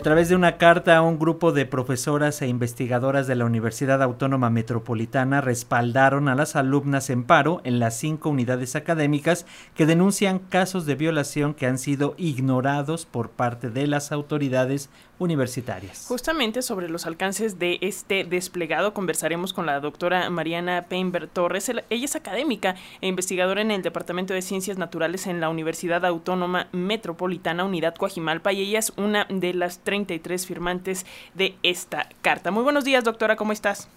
A través de una carta a un grupo de profesoras e investigadoras de la Universidad Autónoma Metropolitana respaldaron a las alumnas en paro en las cinco unidades académicas que denuncian casos de violación que han sido ignorados por parte de las autoridades universitarias. Justamente sobre los alcances de este desplegado conversaremos con la doctora Mariana Peinberg Torres. Ella es académica e investigadora en el Departamento de Ciencias Naturales en la Universidad Autónoma Metropolitana Unidad Coajimalpa y ella es una de las 33 firmantes de esta carta. Muy buenos días, doctora, ¿cómo estás?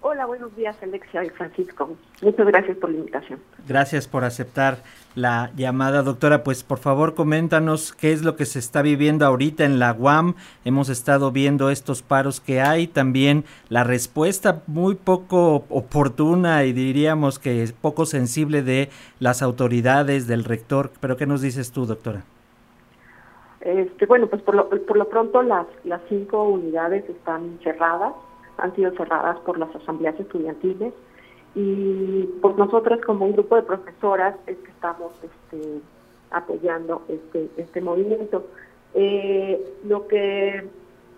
Hola, buenos días, Alexia y Francisco. Muchas gracias por la invitación. Gracias por aceptar la llamada, doctora. Pues por favor, coméntanos qué es lo que se está viviendo ahorita en la UAM. Hemos estado viendo estos paros que hay, también la respuesta muy poco oportuna y diríamos que es poco sensible de las autoridades, del rector. Pero ¿qué nos dices tú, doctora? Este, bueno, pues por lo, por lo pronto las, las cinco unidades están cerradas han sido cerradas por las asambleas estudiantiles y pues nosotras como un grupo de profesoras es que estamos este, apoyando este, este movimiento. Eh, lo que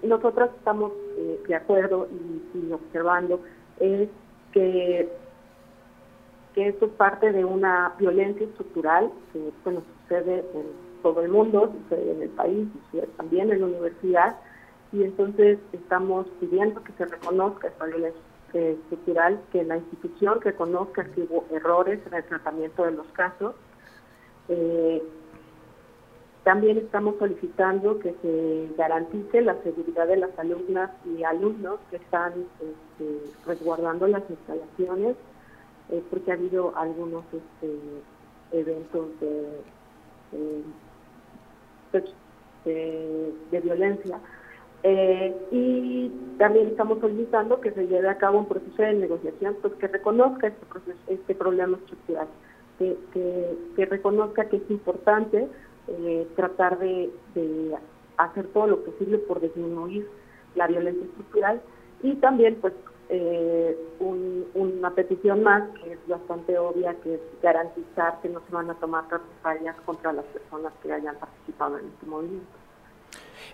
nosotras estamos eh, de acuerdo y, observando es que, que esto es parte de una violencia estructural que bueno, sucede en todo el mundo, en el país, sucede también en la universidad, y entonces estamos pidiendo que se reconozca esta violencia estructural, que la institución reconozca que hubo errores en el tratamiento de los casos. Eh, también estamos solicitando que se garantice la seguridad de las alumnas y alumnos que están este, resguardando las instalaciones, eh, porque ha habido algunos este, eventos de, pues, de violencia. Eh, y también estamos solicitando que se lleve a cabo un proceso de negociación pues que reconozca este, proceso, este problema estructural, que, reconozca que es importante eh, tratar de, hacer todo lo posible por disminuir la violencia estructural y también pues eh, una petición más que bastante obvia que es garantizar que no se van a tomar represalias contra las personas que hayan participado en este movimiento.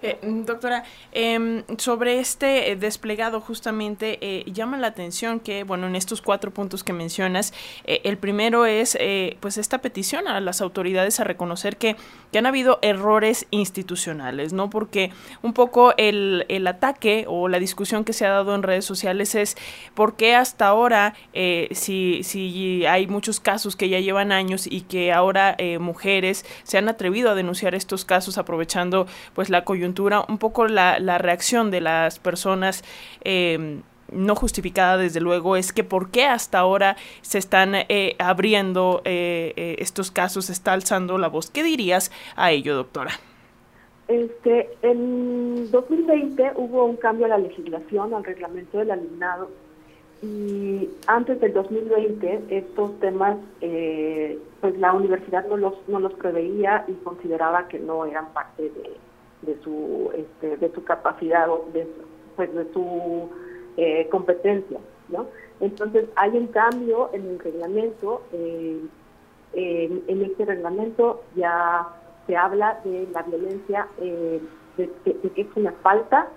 Eh, doctora, em, sobre este eh, desplegado justamente eh, llama la atención que, bueno, en estos cuatro puntos que mencionas, el primero es pues esta petición a las autoridades a reconocer que, que, han habido errores institucionales, ¿no? Porque un poco el, el, ataque o la discusión que se ha dado en redes sociales es por qué hasta ahora, si, si hay muchos casos que ya llevan años y que ahora mujeres se han atrevido a denunciar estos casos aprovechando pues la coyuntura un poco la, la reacción de las personas. Em, no justificada desde luego es que por qué hasta ahora se están eh, abriendo eh, eh, estos casos, se está alzando la voz. ¿Qué dirías a ello, doctora? Este, en 2020 hubo un cambio a la legislación, al reglamento del alumnado, y antes del 2020 estos temas, pues la universidad no los, no los preveía y consideraba que no eran parte de, de su este, de su capacidad o de, pues de su eh, competencia no entonces hay un cambio en el reglamento eh, en, este reglamento ya se habla de la violencia eh, de, que es una falta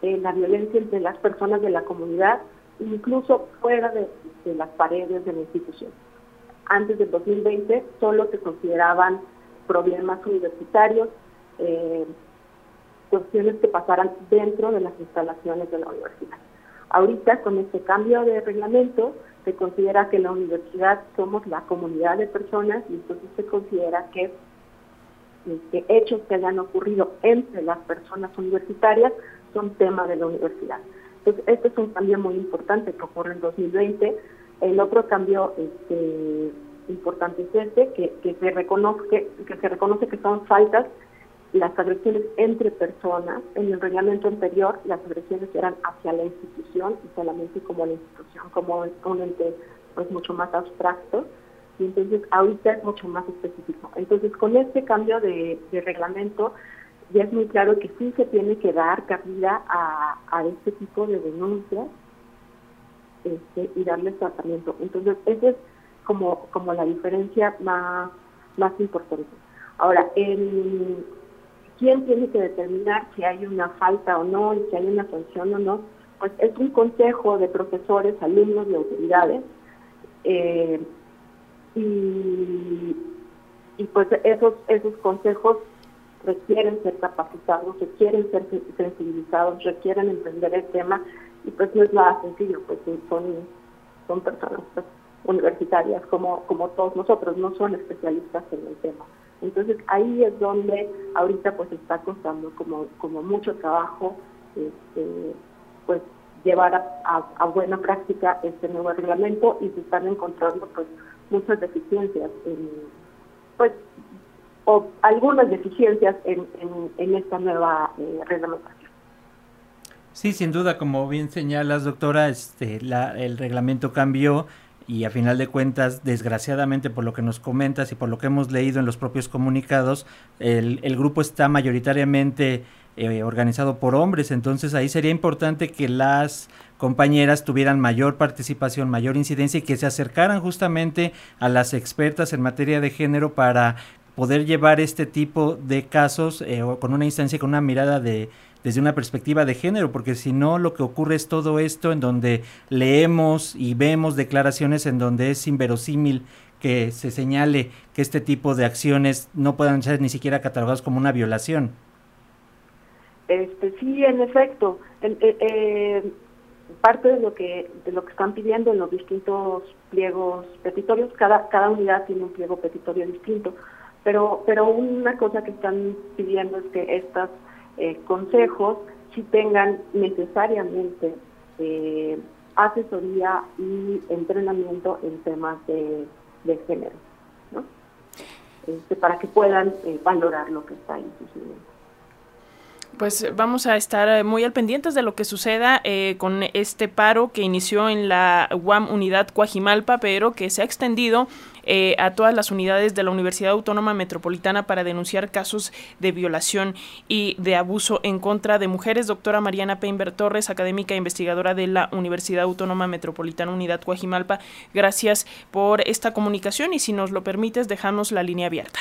la violencia entre las personas de la comunidad incluso fuera de, de las paredes de la institución. Antes del 2020 solo se consideraban problemas universitarios eh, cuestiones que pasaran dentro de las instalaciones de la universidad. Ahorita, con este cambio de reglamento, se considera que la universidad somos la comunidad de personas y entonces se considera que, este, hechos que hayan ocurrido entre las personas universitarias son tema de la universidad. Entonces, este es un cambio muy importante que ocurre en 2020. El otro cambio este, importante es este, que, se reconoce que son faltas las agresiones entre personas. En el reglamento anterior, las agresiones eran hacia la institución y solamente como la institución, como un ente pues mucho más abstracto. Y entonces ahorita es mucho más específico. Entonces con este cambio de, reglamento ya es muy claro que sí se tiene que dar cabida a, a este tipo de denuncias este, y darles tratamiento. Entonces esa es como, como la diferencia más, más importante. Ahora, el quién tiene que determinar si hay una falta o no y si hay una sanción o no, pues es un consejo de profesores, alumnos y autoridades. Eh, y, pues esos, esos consejos requieren ser capacitados, requieren ser sensibilizados, requieren entender el tema y pues no es nada sencillo, pues son, son personas pues, universitarias como, como todos nosotros, no son especialistas en el tema. Entonces ahí es donde ahorita pues está costando como, como mucho trabajo este, pues llevar a, buena práctica este nuevo reglamento y se están encontrando pues muchas deficiencias en, pues o algunas deficiencias en, en, esta nueva eh, reglamentación. Sí, sin duda, como bien señalas, doctora, este, la, el reglamento cambió y a final de cuentas, desgraciadamente por lo que nos comentas y por lo que hemos leído en los propios comunicados, el, el grupo está mayoritariamente eh, organizado por hombres, entonces ahí sería importante que las compañeras tuvieran mayor participación, mayor incidencia y que se acercaran justamente a las expertas en materia de género para poder llevar este tipo de casos eh, con una instancia, con una mirada de, desde una perspectiva de género, porque si no lo que ocurre es todo esto en donde leemos y vemos declaraciones en donde es inverosímil que se señale que este tipo de acciones no puedan ser ni siquiera catalogadas como una violación. Este, sí, en efecto, eh, eh, parte de lo que de lo que están pidiendo en los distintos pliegos petitorios, cada cada unidad tiene un pliego petitorio distinto, pero pero una cosa que están pidiendo es que estas eh, consejos si tengan necesariamente eh, asesoría y entrenamiento en temas de, género, ¿no? Este, para que puedan eh, valorar lo que está ahí sucediendo. Pues vamos a estar muy al pendientes de lo que suceda con este paro que inició en la UAM Unidad Coajimalpa, pero que se ha extendido eh, a todas las unidades de la Universidad Autónoma Metropolitana para denunciar casos de violación y de abuso en contra de mujeres. Doctora Mariana Peinber Torres, académica e investigadora de la Universidad Autónoma Metropolitana Unidad Coajimalpa, gracias por esta comunicación y si nos lo permites, dejamos la línea abierta.